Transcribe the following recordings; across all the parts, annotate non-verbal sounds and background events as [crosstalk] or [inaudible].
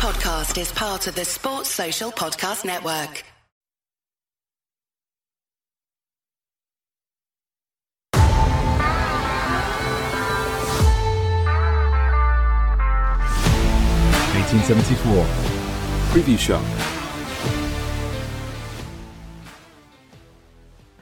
podcast is part of the Sports Social Podcast Network. Eighteen seventy four. Preview show.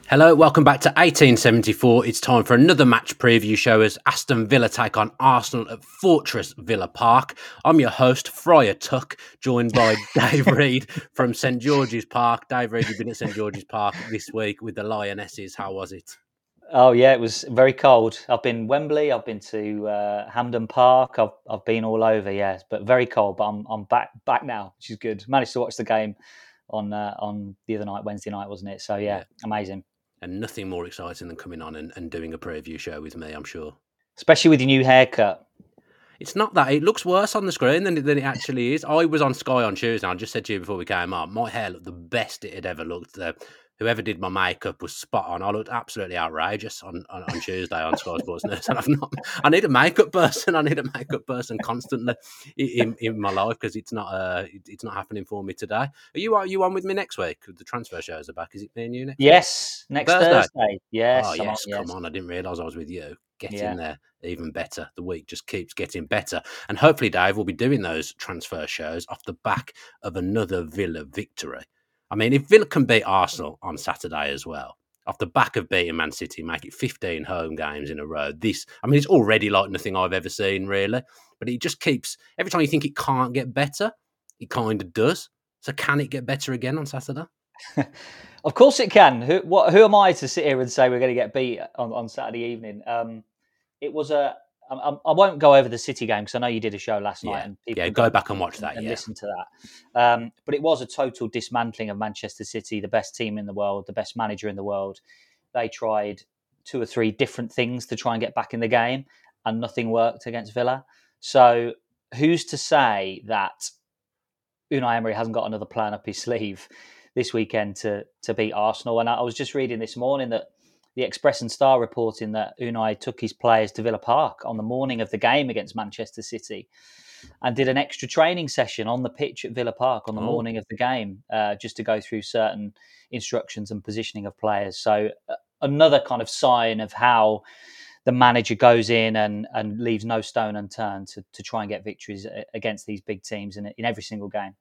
Hello, welcome back to 1874. It's time for another match preview show as Aston Villa take on Arsenal at Fortress Villa Park. I'm your host, Friar Tuck, joined by [laughs] Dave Reed from St George's Park. Dave Reed, you've been at St George's Park this week with the Lionesses. How was it? Oh yeah, it was very cold. I've been Wembley, I've been to uh, Hampden Park, I've I've been all over, yes, but very cold. But I'm I'm back back now, which is good. Managed to watch the game on uh, on the other night, Wednesday night, wasn't it? So yeah, yeah. amazing and nothing more exciting than coming on and, and doing a preview show with me, I'm sure. Especially with your new haircut. It's not that. It looks worse on the screen than, than it actually is. I was on Sky on Tuesday. I just said to you before we came on, my hair looked the best it had ever looked. Uh, whoever did my makeup was spot on. I looked absolutely outrageous on, on, on Tuesday on Sky Sports News. And I've not, I need a makeup person. I need a makeup person constantly in, in my life because it's not uh, it's not happening for me today. Are you are you on with me next week? The transfer shows are back. Is it me and you next? Yes, week? next Thursday. Thursday. Yes. Oh yes, on, come on! I didn't realise I was with you. Get yeah. in there even better. The week just keeps getting better. And hopefully, Dave will be doing those transfer shows off the back of another Villa victory. I mean, if Villa can beat Arsenal on Saturday as well, off the back of beating Man City, make it 15 home games in a row. This, I mean, it's already like nothing I've ever seen, really. But it just keeps, every time you think it can't get better, it kind of does. So can it get better again on Saturday? [laughs] of course it can. Who, what, who am I to sit here and say we're going to get beat on, on Saturday evening? Um, it was a I, I, won't go over the City game because I know you did a show last yeah. night, and people yeah, go back and watch that, and yeah. listen to that. Um, but it was a total dismantling of Manchester City, the best team in the world, the best manager in the world. They tried two or three different things to try and get back in the game, and nothing worked against Villa. So who's to say that Unai Emery hasn't got another plan up his [laughs] sleeve this weekend to to beat Arsenal? And I, I was just reading this morning that the Express and Star reporting that Unai took his players to Villa Park on the morning of the game against Manchester City and did an extra training session on the pitch at Villa Park on the oh. morning of the game uh, just to go through certain instructions and positioning of players. So, uh, another kind of sign of how the manager goes in and, and leaves no stone unturned to, to try and get victories uh, against these big teams in, in every single game.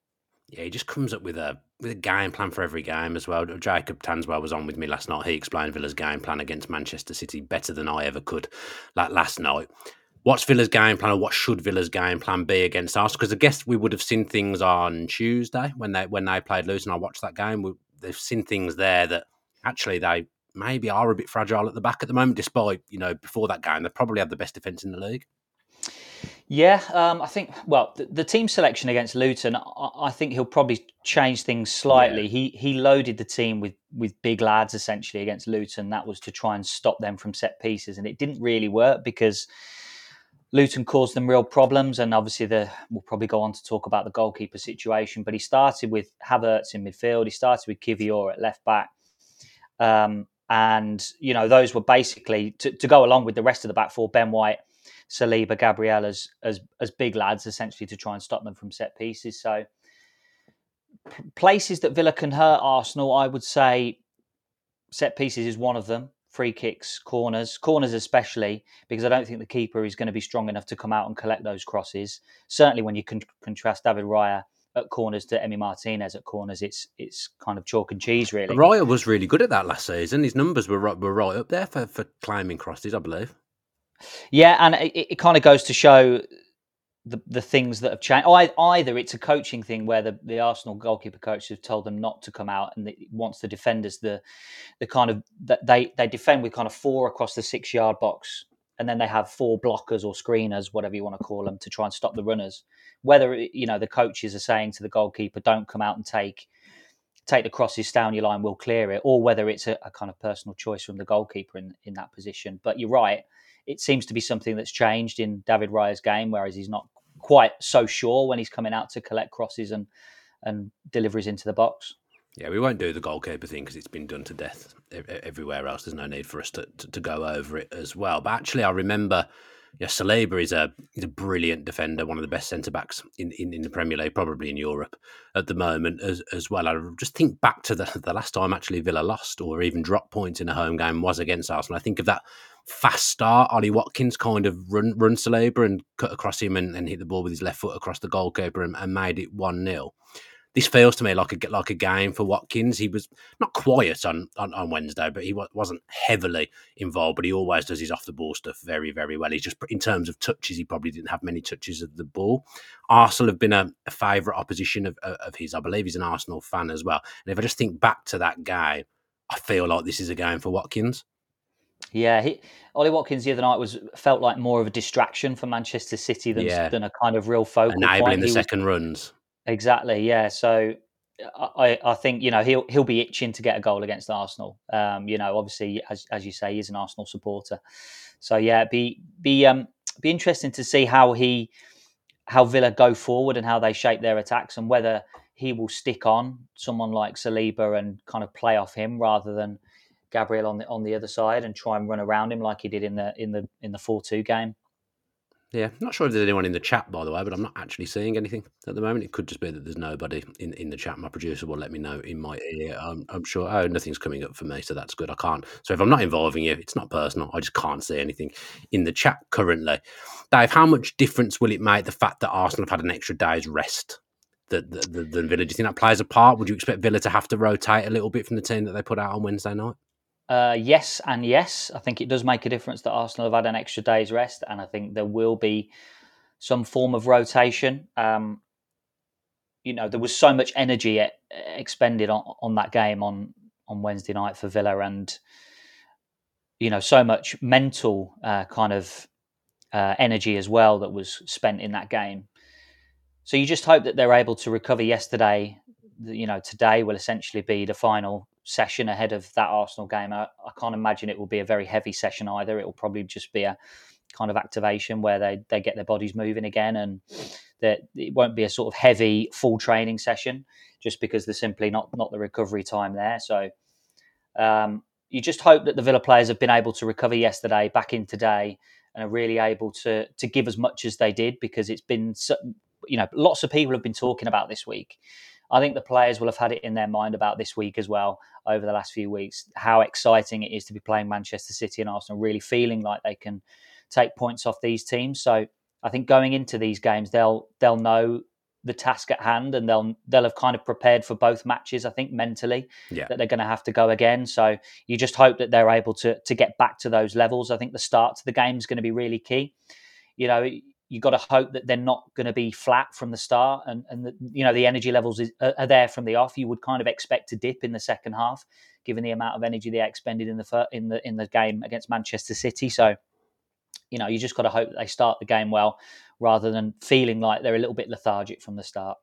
Yeah, he just comes up with a with a game plan for every game as well. Jacob Tanswell was on with me last night. He explained Villa's game plan against Manchester City better than I ever could. Like last night, what's Villa's game plan, or what should Villa's game plan be against us? Because I guess we would have seen things on Tuesday when they when they played and I watched that game. We, they've seen things there that actually they maybe are a bit fragile at the back at the moment. Despite you know before that game, they probably had the best defense in the league. Yeah, um, I think. Well, the, the, team selection against Luton, I, I, think he'll probably change things slightly. Yeah. He he loaded the team with with big lads essentially against Luton. That was to try and stop them from set pieces, and it didn't really work because Luton caused them real problems. And obviously, the we'll probably go on to talk about the goalkeeper situation. But he started with Havertz in midfield. He started with Kiwior at left back. Um, and you know those were basically to, to go along with the rest of the back four. Ben White Saliba, Gabriel as as as big lads essentially to try and stop them from set pieces. So places that Villa can hurt Arsenal, I would say set pieces is one of them. Free kicks, corners, corners especially, because I don't think the keeper is going to be strong enough to come out and collect those crosses. Certainly, when you can contrast David Raya at corners to Emi Martinez at corners, it's it's kind of chalk and cheese, really. Raya was really good at that last season. His numbers were right, were right up there for, for climbing crosses, I believe. Yeah, and it, it kind of goes to show the, the things that have changed. Either it's a coaching thing where the, the Arsenal goalkeeper coach has told them not to come out and wants the defenders the the kind of that they they defend with kind of four across the six yard box, and then they have four blockers or screeners, whatever you want to call them, to try and stop the runners. Whether you know the coaches are saying to the goalkeeper, "Don't come out and take." Take the crosses down your line, we'll clear it, or whether it's a, a kind of personal choice from the goalkeeper in, in that position. But you're right, it seems to be something that's changed in David Raya's game, whereas he's not quite so sure when he's coming out to collect crosses and and deliveries into the box. Yeah, we won't do the goalkeeper thing because it's been done to death everywhere else. There's no need for us to, to, to, go over it as well. But actually, I remember yeah, Saliba is a is a brilliant defender, one of the best centre backs in, in, in, the Premier League, probably in Europe at the moment as, as well. I just think back to the, the last time actually Villa lost or even dropped points in a home game was against Arsenal. I think of that fast start, Ollie Watkins kind of run run Saliba and cut across him and, and hit the ball with his left foot across the goalkeeper and, and made it one 0 this feels to me like a like a game for Watkins. He was not quiet on, on, on Wednesday, but he wasn't heavily involved. But he always does his off the ball stuff very very well. He's just in terms of touches, he probably didn't have many touches of the ball. Arsenal have been a, a favourite opposition of, of his. I believe he's an Arsenal fan as well. And if I just think back to that game, I feel like this is a game for Watkins. Yeah, he, Ollie Watkins the other night was felt like more of a distraction for Manchester City than, yeah. than a kind of real focal enabling point. the he second was, runs. Exactly. Yeah. So I, I think you know he'll he'll be itching to get a goal against Arsenal. Um, you know, obviously, as as you say, he's an Arsenal supporter. So yeah, be be um be interesting to see how he how Villa go forward and how they shape their attacks and whether he will stick on someone like Saliba and kind of play off him rather than Gabriel on the on the other side and try and run around him like he did in the in the in the four two game. Yeah, not sure if there's anyone in the chat, by the way, but I'm not actually seeing anything at the moment. It could just be that there's nobody in, in the chat. My producer will let me know in my ear. I'm, I'm sure, oh, nothing's coming up for me, so that's good. I can't. So if I'm not involving you, it's not personal. I just can't see anything in the chat currently. Dave, how much difference will it make the fact that Arsenal have had an extra day's rest than Villa? Do you think that plays a part? Would you expect Villa to have to rotate a little bit from the team that they put out on Wednesday night? Uh, yes, and yes. I think it does make a difference that Arsenal have had an extra day's rest, and I think there will be some form of rotation. Um, you know, there was so much energy expended on, on that game on on Wednesday night for Villa, and you know, so much mental uh, kind of uh, energy as well that was spent in that game. So you just hope that they're able to recover yesterday. You know, today will essentially be the final session ahead of that Arsenal game. I, I, can't imagine it will be a very heavy session either. It will probably just be a kind of activation where they, they get their bodies moving again and that it won't be a sort of heavy full training session just because there's simply not not the recovery time there. So um, you just hope that the Villa players have been able to recover yesterday, back in today, and are really able to to give as much as they did because it's been you know lots of people have been talking about this week I think the players will have had it in their mind about this week as well over the last few weeks. How exciting it is to be playing Manchester City and Arsenal, really feeling like they can take points off these teams. So I think going into these games, they'll they'll know the task at hand and they'll they'll have kind of prepared for both matches. I think mentally yeah. that they're going to have to go again. So you just hope that they're able to to get back to those levels. I think the start to the game is going to be really key. You know, you got to hope that they're not going to be flat from the start and and the, you know the energy levels is, are there from the off. You would kind of expect to dip in the second half given the amount of energy they expended in the in the in the game against Manchester City. So you know you just got to hope that they start the game well rather than feeling like they're a little bit lethargic from the start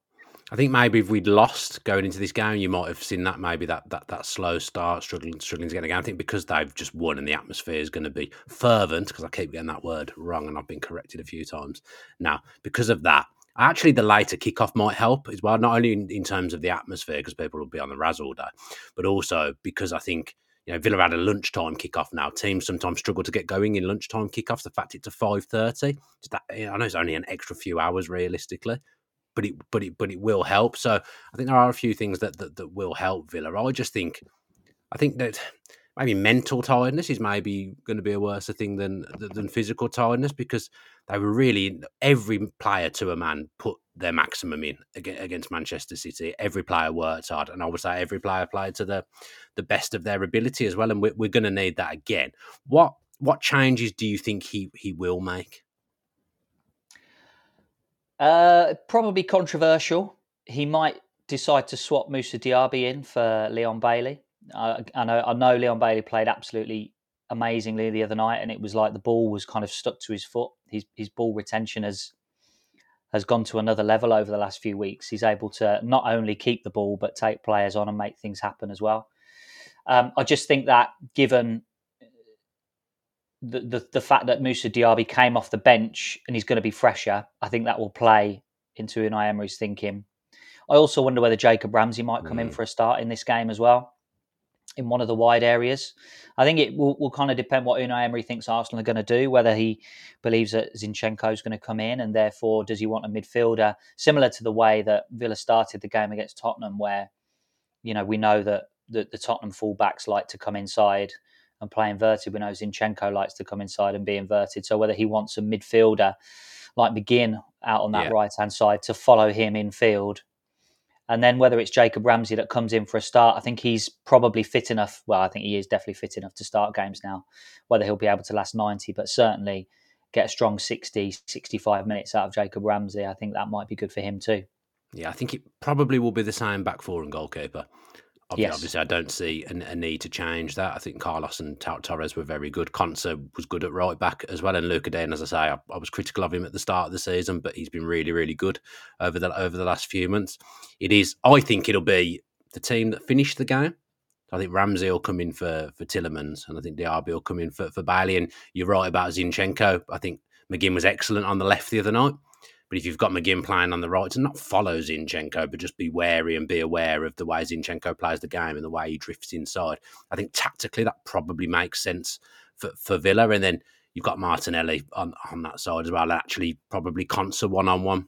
I think maybe if we'd lost going into this game, you might have seen that maybe that that that slow start, struggling struggling to get a game. I think because they've just won and the atmosphere is going to be fervent, because I keep getting that word wrong and I've been corrected a few times now. Because of that, actually the later kickoff might help as well, not only in, in terms of the atmosphere because people will be on the raz all day, but also because I think you know, Villa had a lunchtime kickoff now. Teams sometimes struggle to get going in lunchtime kickoffs. The fact it's a five thirty, I know it's only an extra few hours realistically, but it but it but it will help. So I think there are a few things that that, that will help Villa. I just think I think that maybe mental tiredness is maybe going to be a worse thing than than physical tiredness because they were really every player to a man put their maximum in against Manchester City. Every player worked hard, and I would say every player played to the the best of their ability as well. And we're, we're going to need that again. What what changes do you think he he will make? Uh, probably controversial. He might decide to swap Moussa Diaby in for Leon Bailey. Uh, I know I know Leon Bailey played absolutely amazingly the other night, and it was like the ball was kind of stuck to his foot. His his ball retention has has gone to another level over the last few weeks. He's able to not only keep the ball but take players on and make things happen as well. Um, I just think that given the, the, the fact that Moussa Diaby came off the bench and he's going to be fresher, I think that will play into Unai Emery's thinking. I also wonder whether Jacob Ramsey might come mm. in for a start in this game as well. in one of the wide areas. I think it will, will kind of depend what Unai Emery thinks Arsenal are going to do, whether he believes that Zinchenko is going to come in and therefore does he want a midfielder similar to the way that Villa started the game against Tottenham, where you know we know that the, the Tottenham fullbacks like to come inside and play inverted. We know Zinchenko likes to come inside and be inverted. So whether he wants a midfielder like McGinn out on that yeah. right hand side to follow him in field and then whether it's Jacob Ramsey that comes in for a start, I think he's probably fit enough. Well, I think he is definitely fit enough to start games now. Whether he'll be able to last 90, but certainly get a strong 60, 65 minutes out of Jacob Ramsey, I think that might be good for him too. Yeah, I think it probably will be the same back four and goalkeeper. Obviously, yes. obviously, I don't see a, a, need to change that. I think Carlos and Torres were very good. Konsa was good at right back as well, and Luca Digne, as I say, I, I, was critical of him at the start of the season, but he's been really, really good over the over the last few months. It is, I think, it'll be the team that finished the game. I think Ramsey will come in for for Tielemans, and I think Diaby will come in for for Bailey. And you're right about Zinchenko. I think McGinn was excellent on the left the other night. But if you've got McGinn playing on the right, to not follow Zinchenko, but just be wary and be aware of the way Zinchenko plays the game and the way he drifts inside, I think tactically that probably makes sense for, for Villa. And then you've got Martinelli on, on that side as well. Actually, probably Konsa one on one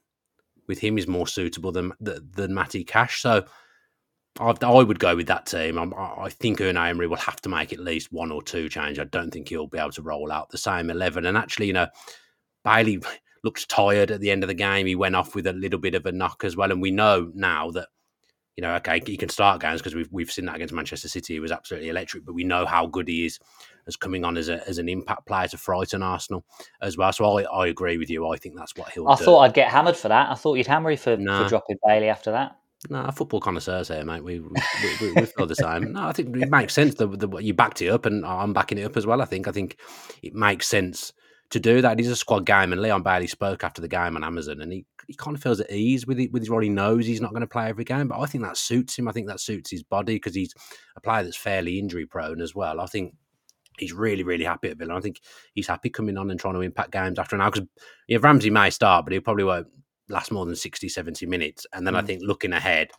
with him is more suitable than than Matty Cash. So I, I would go with that team. I, I think Unai Emery will have to make at least one or two change. I don't think he'll be able to roll out the same eleven. And actually, you know, Bailey looked tired at the end of the game. He went off with a little bit of a knock as well. And we know now that, you know, okay, he can start games because we've, we've seen that against Manchester City. He was absolutely electric, but we know how good he is as coming on as, a, as an impact player to frighten Arsenal as well. So I, I agree with you. I think that's what he'll I do. thought I'd get hammered for that. I thought you'd hammer me for, nah. for dropping Bailey after that. No, nah, football connoisseurs here, mate. We we, we, we feel the same. No, I think it makes sense. that the, you backed it up, and I'm backing it up as well. I think. I think it makes sense to do that. He's a squad game, and Leon Bailey spoke after the game on Amazon, and he, he kind of feels at ease with it, with his role. he knows he's not going to play every game. But I think that suits him. I think that suits his body because he's a player that's fairly injury prone as well. I think he's really, really happy at Villa. I think he's happy coming on and trying to impact games after an hour because yeah, Ramsey may start, but he probably won't last more than 60, 70 minutes. And then mm. I think looking ahead,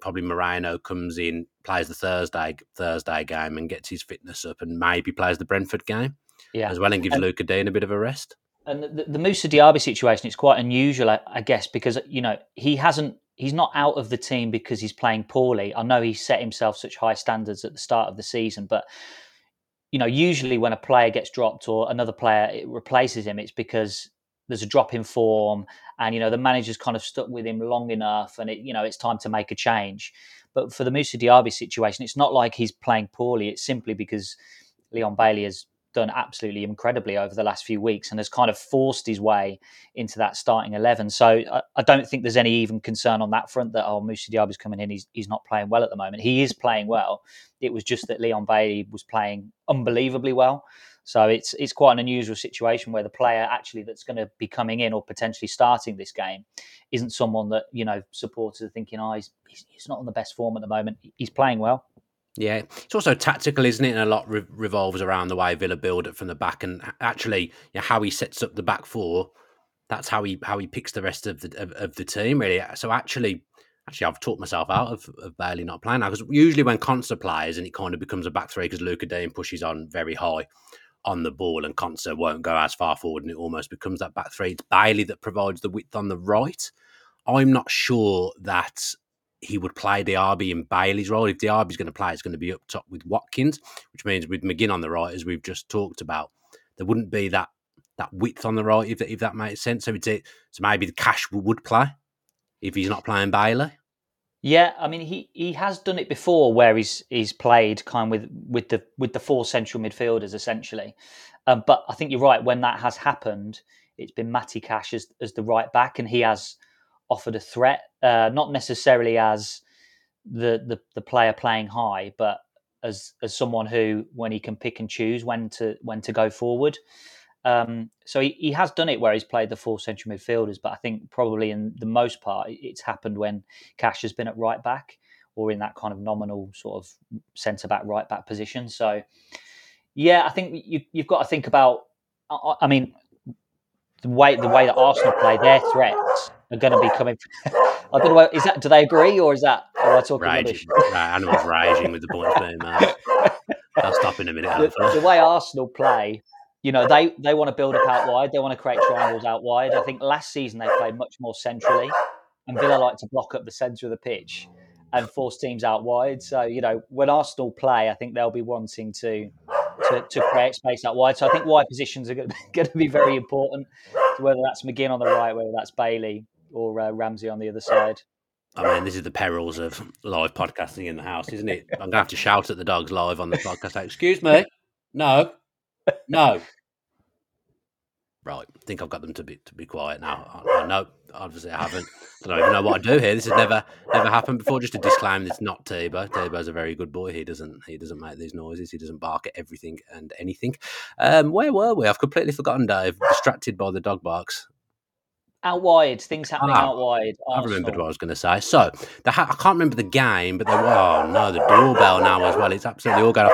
probably Moreno comes in, plays the Thursday Thursday game and gets his fitness up, and maybe plays the Brentford game yeah. as well and gives and, day Digne a bit of a rest. And the, the Moussa Diaby situation, it's quite unusual, I, I, guess, because you know he hasn't, he's not out of the team because he's playing poorly. I know he set himself such high standards at the start of the season, but you know, usually when a player gets dropped or another player replaces him, it's because there's a drop in form, and you know the manager's kind of stuck with him long enough, and it, you know it's time to make a change. But for the Moussa Diaby situation, it's not like he's playing poorly. It's simply because Leon Bailey has done absolutely incredibly over the last few weeks and has kind of forced his way into that starting 11. So I, I don't think there's any even concern on that front that, oh, Moussa Diaby's coming in, he's, he's not playing well at the moment. He is playing well. It was just that Leon Bailey was playing unbelievably well. So it's it's quite an unusual situation where the player actually that's going to be coming in or potentially starting this game isn't someone that you know supporters are thinking, oh, he's, he's not on the best form at the moment. He's playing well. Yeah, it's also tactical, isn't it? And a lot re- revolves around the way Villa build it from the back, and actually you know, how he sets up the back four. That's how he how he picks the rest of the of, of the team, really. So actually, actually, I've talked myself out of, of Bailey not playing now because usually when Konsa plays and it kind of becomes a back three because Luca Digne pushes on very high on the ball and Konsa won't go as far forward and it almost becomes that back three. It's Bailey that provides the width on the right. I'm not sure that he would play Diaby in Bailey's role. If Diaby's going to play, it's going to be up top with Watkins, which means with McGinn on the right, as we've just talked about, there wouldn't be that that width on the right, if that, if that makes sense. So, it's, so maybe the Cash would play if he's not playing Bailey. Yeah, I mean he, he has done it before where he's he's played kind of with with the with the four central midfielders essentially, um, but I think you're right when that has happened, it's been Matty Cash as as the right back and he has offered a threat, uh, not necessarily as the, the the player playing high, but as as someone who, when he can pick and choose when to when to go forward. Um, so he, he has done it where he's played the four central midfielders, but I think probably in the most part it's happened when Cash has been at right back or in that kind of nominal sort of centre back right back position. So yeah, I think you, you've got to think about. I, I mean, the way the way that Arsenal play, their threats are going to be coming. I don't know. Is that? Do they agree, or is that? Am I talking raging, rubbish? right, animals raging with the points being made. I'll stop in a minute. the, the way Arsenal play, you know, they they want to build up out wide. They want to create triangles out wide. I think last season they played much more centrally, and Villa like to block up the centre of the pitch and force teams out wide. So you know, when Arsenal play, I think they'll be wanting to to, to create space out wide. So I think wide positions are going [laughs] to, going to be very important. So whether that's McGinn on the right, whether that's Bailey or uh, Ramsey on the other side. I mean, this is the perils of live podcasting in the house, isn't it? I'm going to have to shout at the dogs live on the podcast. Excuse me. No. No. Right. I think I've got them to be to be quiet now. I, I know. Obviously, I haven't. I don't even know what I do here. This has never never happened before. Just to disclaim, it's not Tebow. Tebow's a very good boy. He doesn't he doesn't make these noises. He doesn't bark at everything and anything. Um, where were we? I've completely forgotten, Dave. Distracted by the dog barks. Out wide, things happening Ah, out wide. I remembered what I was going to say. So the ha- I can't remember the game, but were. Oh no, the doorbell now as well. It's absolutely all going off.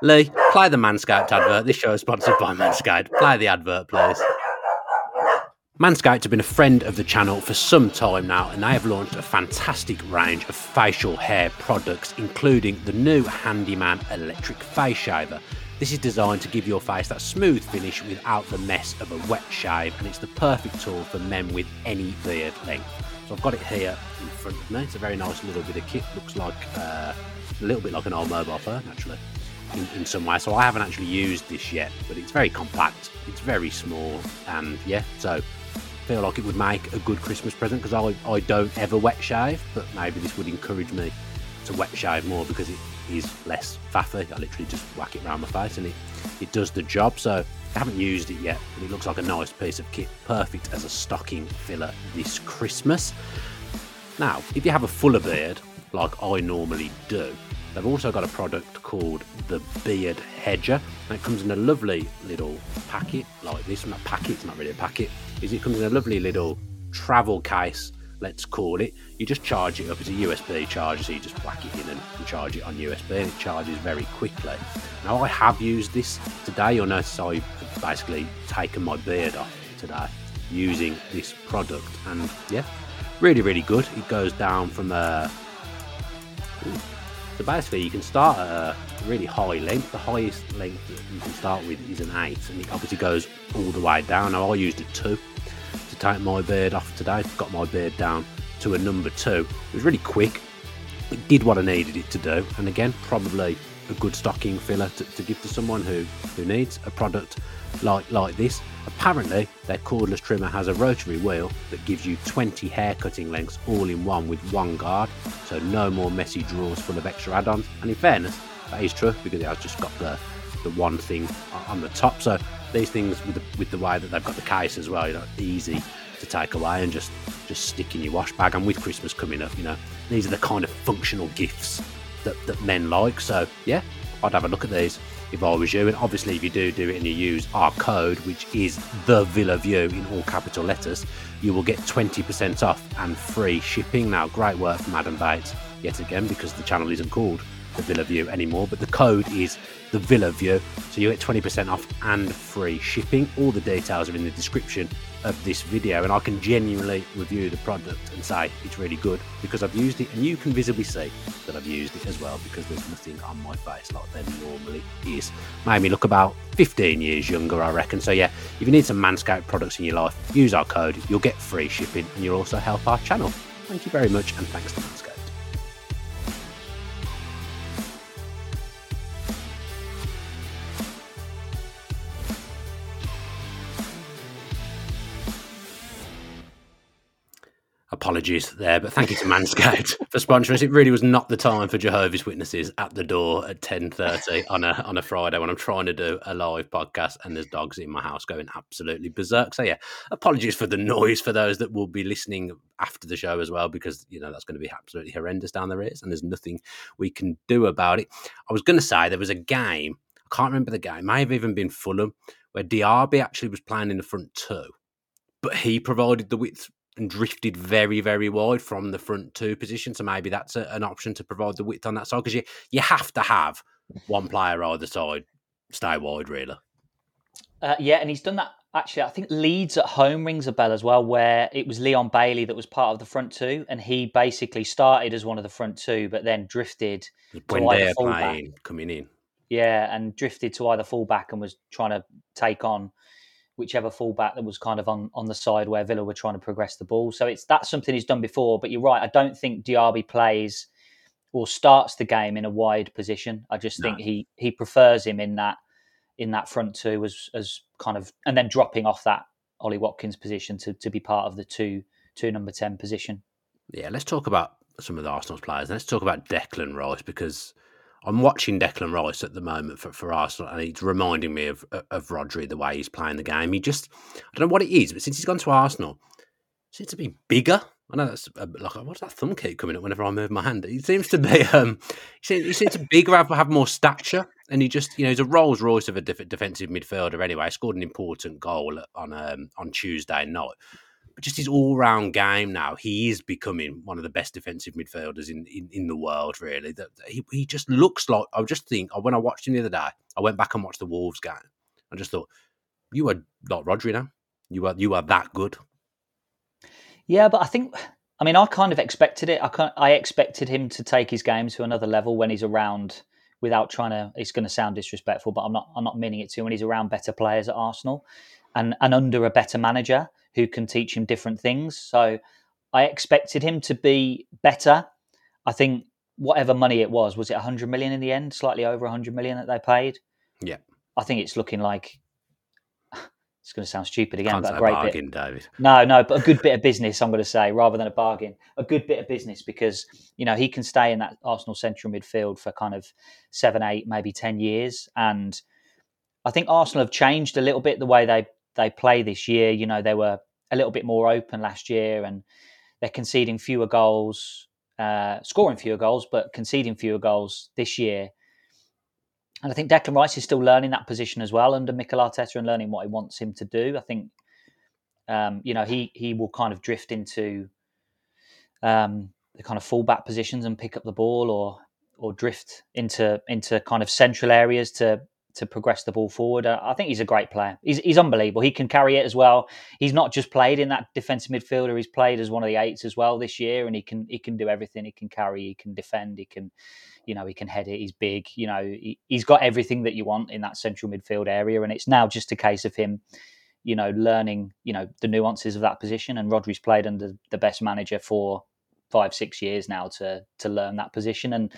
Lee, play the Manscaped advert. This show is sponsored by Manscaped. Play the advert, please. Manscaped have been a friend of the channel for some time now, and they have launched a fantastic range of facial hair products, including the new Handyman electric face shaver. This is designed to give your face that smooth finish without the mess of a wet shave, and it's the perfect tool for men with any beard length. So I've got it here in front of me. It's a very nice little bit of kit. Looks like uh, a little bit like an old mobile phone, actually, in, in some way. So I haven't actually used this yet, but it's very compact. It's very small, and yeah, so I feel like it would make a good Christmas present because I, I don't ever wet shave, but maybe this would encourage me to wet shave more because it is less faffy. I literally just whack it around my face and it, it does the job. So I haven't used it yet, but it looks like a nice piece of kit, perfect as a stocking filler this Christmas. Now, if you have a fuller beard, like I normally do, they've also got a product called the Beard Hedger. And it comes in a lovely little packet like this. Not packet, it's not really a packet. Is it comes in a lovely little travel case, let's call it. You just charge it up. It's a USB charger, so you just whack it in and, and charge it on USB, and it charges very quickly. Now, I have used this today. You'll notice I've basically taken my beard off today using this product, and yeah, really, really good. It goes down from uh, a. So basically, you can start at a really high length. The highest length you can start with is an 8, and it obviously goes all the way down. Now, I used a 2 to take my beard off today. Got my beard down to a number 2. It was really quick. It did what I needed it to do, and again, probably a good stocking filler to, to give to someone who, who needs a product like like this. Apparently, their cordless trimmer has a rotary wheel that gives you 20 hair cutting lengths all in one with one guard, so no more messy drawers full of extra add-ons. And in fairness, that is true because it has just got the the one thing on the top. So these things with the, with the way that they've got the case as well, you know, easy to take away and just just stick in your wash bag. And with Christmas coming up, you know, these are the kind of functional gifts that, that men like. So yeah, I'd have a look at these if I was you. And obviously, if you do do it and you use our code, which is the Villa View in all capital letters, you will get 20% off and free shipping. Now, great work from Adam Bates yet again because the channel isn't called the Villa View anymore, but the code is the Villa View. So you get 20% off and free shipping. All the details are in the description of this video, and I can genuinely review the product and say it's really good because I've used it, and you can visibly see that I've used it as well because there's nothing on my face like there normally is. Made me look about 15 years younger, I reckon. So yeah, if you need some Manscaped products in your life, use our code. You'll get free shipping, and you'll also help our channel. Thank you very much, and thanks to Manscaped. Apologies there, but thank you to Manscaped [laughs] for sponsoring us. It really was not the time for Jehovah's Witnesses at the door at ten thirty on a on a Friday when I'm trying to do a live podcast and there's dogs in my house going absolutely berserk. So yeah, apologies for the noise for those that will be listening after the show as well, because you know that's going to be absolutely horrendous down their ears, and there's nothing we can do about it. I was going to say there was a game. I can't remember the game. It may have even been Fulham, where Diaby actually was playing in the front two, but he provided the width and drifted very, very wide from the front two position. So maybe that's a, an option to provide the width on that side because you, you have to have one player either side stay wide, really. Uh, yeah, and he's done that Actually, I think Leeds at home rings a bell as well, where it was Leon Bailey that was part of the front two, and he basically started as one of the front two, but then drifted when they're playing coming in. Yeah, and drifted to either fullback and was trying to take on whichever fullback that was kind of on, on the side where Villa were trying to progress the ball. So it's that's something he's done before. But you're right, I don't think Diaby plays or starts the game in a wide position. I just No. think he he prefers him in that in that front two as as kind of and then dropping off that Ollie Watkins position to to be part of the two two number ten position. Yeah, let's talk about some of the Arsenal's players. Let's talk about Declan Rice because I'm watching Declan Rice at the moment for, for Arsenal, and it's reminding me of of Rodri the way he's playing the game. He just I don't know what it is, but since he's gone to Arsenal, seems to be bigger. I know that's a, like what's that thumb keep coming up whenever I move my hand. He seems to be um he seems, he seems to be bigger, have, have more stature, and he just you know he's a Rolls Royce of a def- defensive midfielder. Anyway, scored an important goal on um on Tuesday night. Just his all round game now, he is becoming one of the best defensive midfielders in, in, in the world, really. That he, he just looks like I just think when I watched him the other day, I went back and watched the Wolves game. I just thought, you are not Rodri now. You are you are that good. Yeah, but I think I mean I kind of expected it. I I expected him to take his game to another level when he's around without trying to it's going to sound disrespectful, but I'm not I'm not meaning it to when he's around better players at Arsenal and and under a better manager who can teach him different things. So I expected him to be better. I think whatever money it was, was it 100 million in the end, slightly over 100 million that they paid? Yeah. I think it's looking like [sighs] it's going to sound stupid again, Can't but a great bit. bargain, David. No, no, but a good bit of business, I'm going to say, rather than a bargain. A good bit of business because, you know, he can stay in that Arsenal central midfield for kind of seven, eight, maybe 10 years. And I think Arsenal have changed a little bit the way they, they play this year. You know, they were a little bit more open last year and they're conceding fewer goals, uh, scoring fewer goals, but conceding fewer goals this year. And I think Declan Rice is still learning that position as well under Mikel Arteta and learning what he wants him to do. I think um, you know, he he will kind of drift into um, the kind of fullback positions and pick up the ball, or or drift into into kind of central areas to to progress the ball forward. Uh, I think he's a great player. He's he's unbelievable. He can carry it as well. He's not just played in that defensive midfielder. He's played as one of the eights as well this year, and he can he can do everything. He can carry. He can defend. He can. You know, he can head it. He's big. You know, he, he's got everything that you want in that central midfield area. And it's now just a case of him you know, learning, you know, the nuances of that position. And Rodri's played under the best manager for five, six years now to to learn that position. And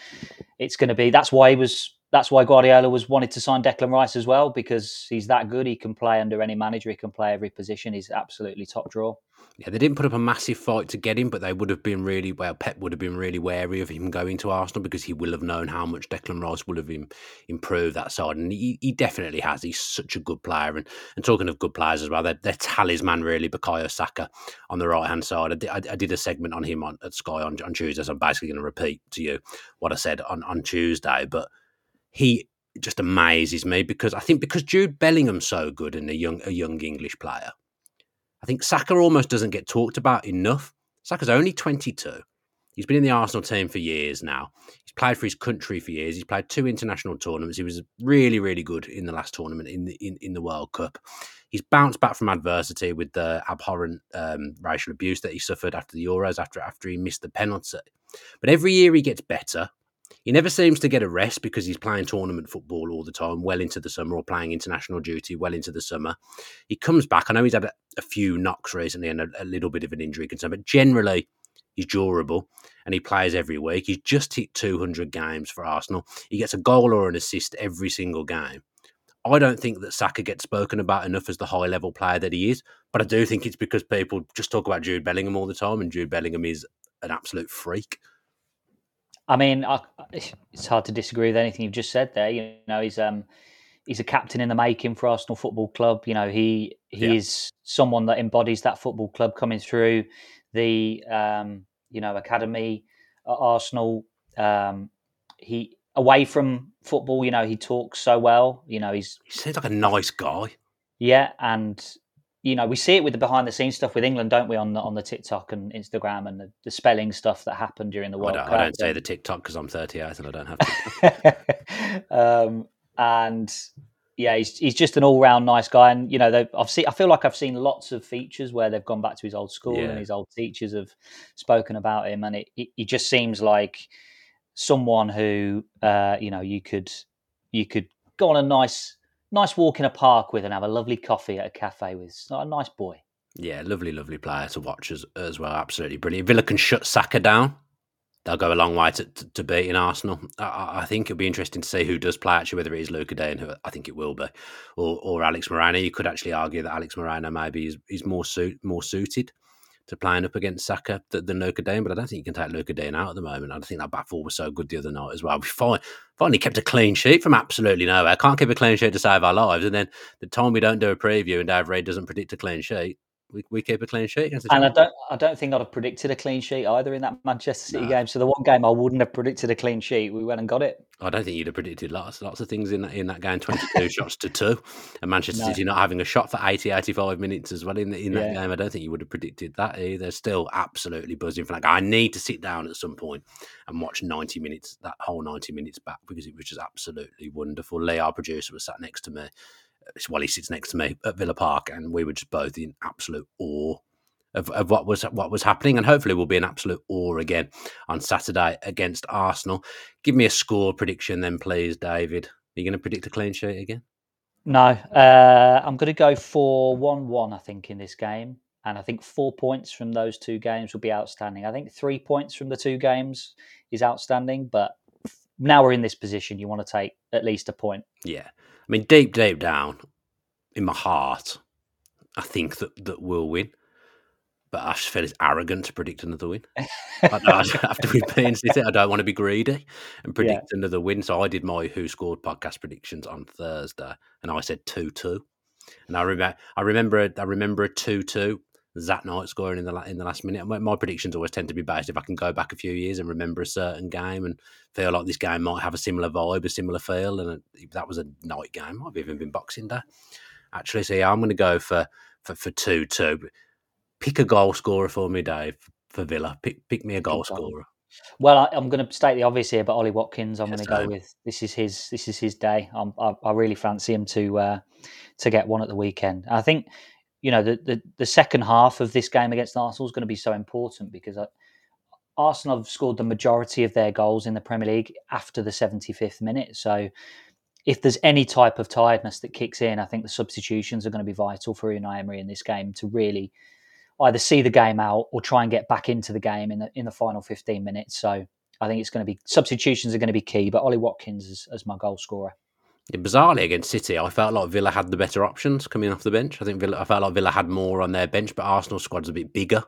it's going to be that's why he was that's why Guardiola was wanted to sign Declan Rice as well because he's that good. He can play under any manager. He can play every position. He's absolutely top draw. Yeah, they didn't put up a massive fight to get him, but they would have been really well. Pep would have been really wary of him going to Arsenal because he will have known how much Declan Rice will have improved that side, and he, he definitely has. He's such a good player, and, and talking of good players as well, their, their talisman really, Bukayo Saka on the right hand side. I did, I, I did a segment on him on at Sky on, on Tuesday, so I'm basically going to repeat to you what I said on on Tuesday, but he just amazes me because I think because Jude Bellingham's so good and a young a young English player. I think Saka almost doesn't get talked about enough. Saka's only 22. He's been in the Arsenal team for years now. He's played for his country for years. He's played two international tournaments. He was really, really good in the last tournament in the in, in the World Cup. He's bounced back from adversity with the abhorrent um, racial abuse that he suffered after the Euros, after after he missed the penalty. But every year he gets better. He never seems to get a rest because he's playing tournament football all the time, well into the summer, or playing international duty well into the summer. He comes back. I know he's had a, a few knocks recently and a, a, little bit of an injury concern, but generally he's durable and he plays every week. He's just hit 200 games for Arsenal. He gets a goal or an assist every single game. I don't think that Saka gets spoken about enough as the high level player that he is, but I do think it's because people just talk about Jude Bellingham all the time, and Jude Bellingham is an absolute freak. I mean, I, it's hard to disagree with anything you've just said there. You know, he's um, he's a captain in the making for Arsenal Football Club. You know, he he yeah. is someone that embodies that football club coming through the um, you know academy at Arsenal. Um, he away from football, you know, he talks so well. You know, he's he seems like a nice guy. Yeah, and you know, we see it with the behind the scenes stuff with England, don't we? On the on the TikTok and Instagram and the, the spelling stuff that happened during the World I don't, Cup. I don't say the TikTok because I'm 38 and I don't have [laughs] to. um, and yeah, he's he's just an all round nice guy, and you know, I've seen. I feel like I've seen lots of features where they've gone back to his old school yeah. and his old teachers have spoken about him, and it, it, it just seems like someone who uh, you know you could you could go on a nice nice walk in a park with and have a lovely coffee at a cafe with. A nice boy. Yeah, lovely, lovely player to watch as, as well. Absolutely brilliant. Villa can shut Saka down they'll go a long way to, to, to beating Arsenal. I, I, think it'll be interesting to see who does play actually, whether it is Luca Digne, who I think it will be, or, or Alex Moreno. You could actually argue that Alex Moreno maybe is, is more suit, more suited to playing up against Saka than, Luca Digne, but I don't think you can take Luca Digne out at the moment. I don't think that back four was so good the other night as well. We finally, finally kept a clean sheet from absolutely nowhere. I can't keep a clean sheet to save our lives. And then the time we don't do a preview and Dave Reed doesn't predict a clean sheet, we, we keep a clean sheet. and I don't I don't think I'd have predicted a clean sheet either in that Manchester City no. game. So the one game I wouldn't have predicted a clean sheet, we went and got it. I don't think you'd have predicted lots lots of things in that in that game. Twenty two [laughs] shots to two, and Manchester no. City not having a shot for 80, 85 minutes as well in in that yeah. game. I don't think you would have predicted that either. Still absolutely buzzing for that guy. I need to sit down at some point and watch ninety minutes that whole ninety minutes back because it was just absolutely wonderful. Lee, our producer, was sat next to me well, he sits next to me at Villa Park, and we were just both in absolute awe of, of what was what was happening, and hopefully we'll be in absolute awe again on Saturday against Arsenal. Give me a score prediction, then, please, David. Are you going to predict a clean sheet again? No, uh, I'm going to go for one-one. I think in this game, and I think four points from those two games will be outstanding. I think three points from the two games is outstanding, but now we're in this position, you want to take at least a point. Yeah, mean, deep, deep down in my heart, I think that that we'll win. But I just feel it's arrogant to predict another win. I, I have been be [laughs] being I don't want to be greedy and predict yeah. another win. So I did my Who Scored podcast predictions on Thursday, and I said two two. And I remember, I remember, I remember a two two. Zat Knight scoring in the in the last minute. My, my, predictions always tend to be based if I can go back a few years and remember a certain game and feel like this game might have a similar vibe, a similar feel. And that was a night game, might have even been Boxing Day. Actually, so yeah, I'm going to go for for for two two. Pick a goal scorer for me, Dave, for Villa. Pick pick me a goal scorer. Well, I, am going to state the obvious here, but Ollie Watkins, I'm going to go with. This is his. This is his day. I, I really fancy him to uh, to get one at the weekend. I think you know, the, the, the, second half of this game against Arsenal is going to be so important because uh, Arsenal have scored the majority of their goals in the Premier League after the 75th minute. So if there's any type of tiredness that kicks in, I think the substitutions are going to be vital for Unai Emery in this game to really either see the game out or try and get back into the game in the in the final 15 minutes. So I think it's going to be substitutions are going to be key. But Ollie Watkins is, as my goal scorer. Bizarrely against City, I felt like Villa had the better options coming off the bench. I think Villa, I felt like Villa had more on their bench, but Arsenal squad's a bit bigger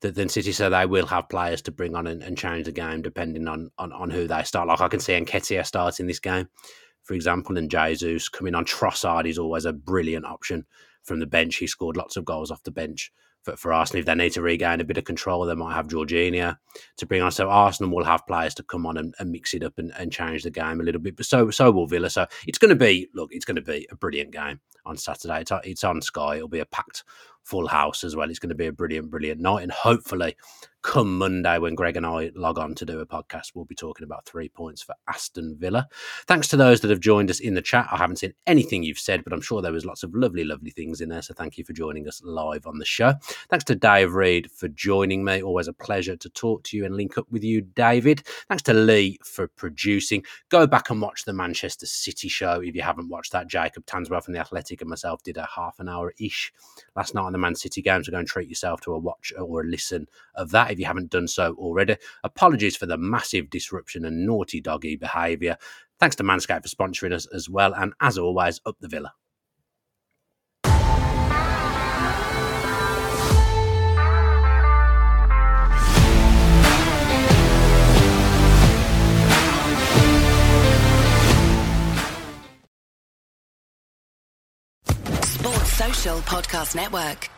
than City, so they will have players to bring on and, and change the game depending on, on, on who they start. Like I can see Nketiah starting this game, for example, and Jesus coming on. Trossard is always a brilliant option from the bench. He scored lots of goals off the bench for, for Arsenal. If they need to regain a bit of control, they might have Jorginho to bring on. So Arsenal will have players to come on and, and mix it up and, and, change the game a little bit. But so so will Villa. So it's going to be look, it's going to be a brilliant game on Saturday. It's, it's on Sky. It'll be a packed full house as well. It's going to be a brilliant, brilliant night. And hopefully, come Monday when Greg and I log on to do a podcast, we'll be talking about three points for Aston Villa. Thanks to those that have joined us in the chat. I haven't seen anything you've said, but I'm sure there was lots of lovely, lovely things in there. So thank you for joining us live on the show. Thanks to Dave Reed for joining me. Always a pleasure to talk to you and link up with you, David. Thanks to Lee for producing. Go back and watch the Manchester City show if you haven't watched that. Jacob Tanswell from The Athletic and myself did a half an hour ish last night on the Man City game. So go and treat yourself to a watch or a listen of that if you haven't done so already. Apologies for the massive disruption and naughty doggy behaviour. Thanks to Manscaped for sponsoring us as well. And as always, up the villa. Sports Social Podcast Network.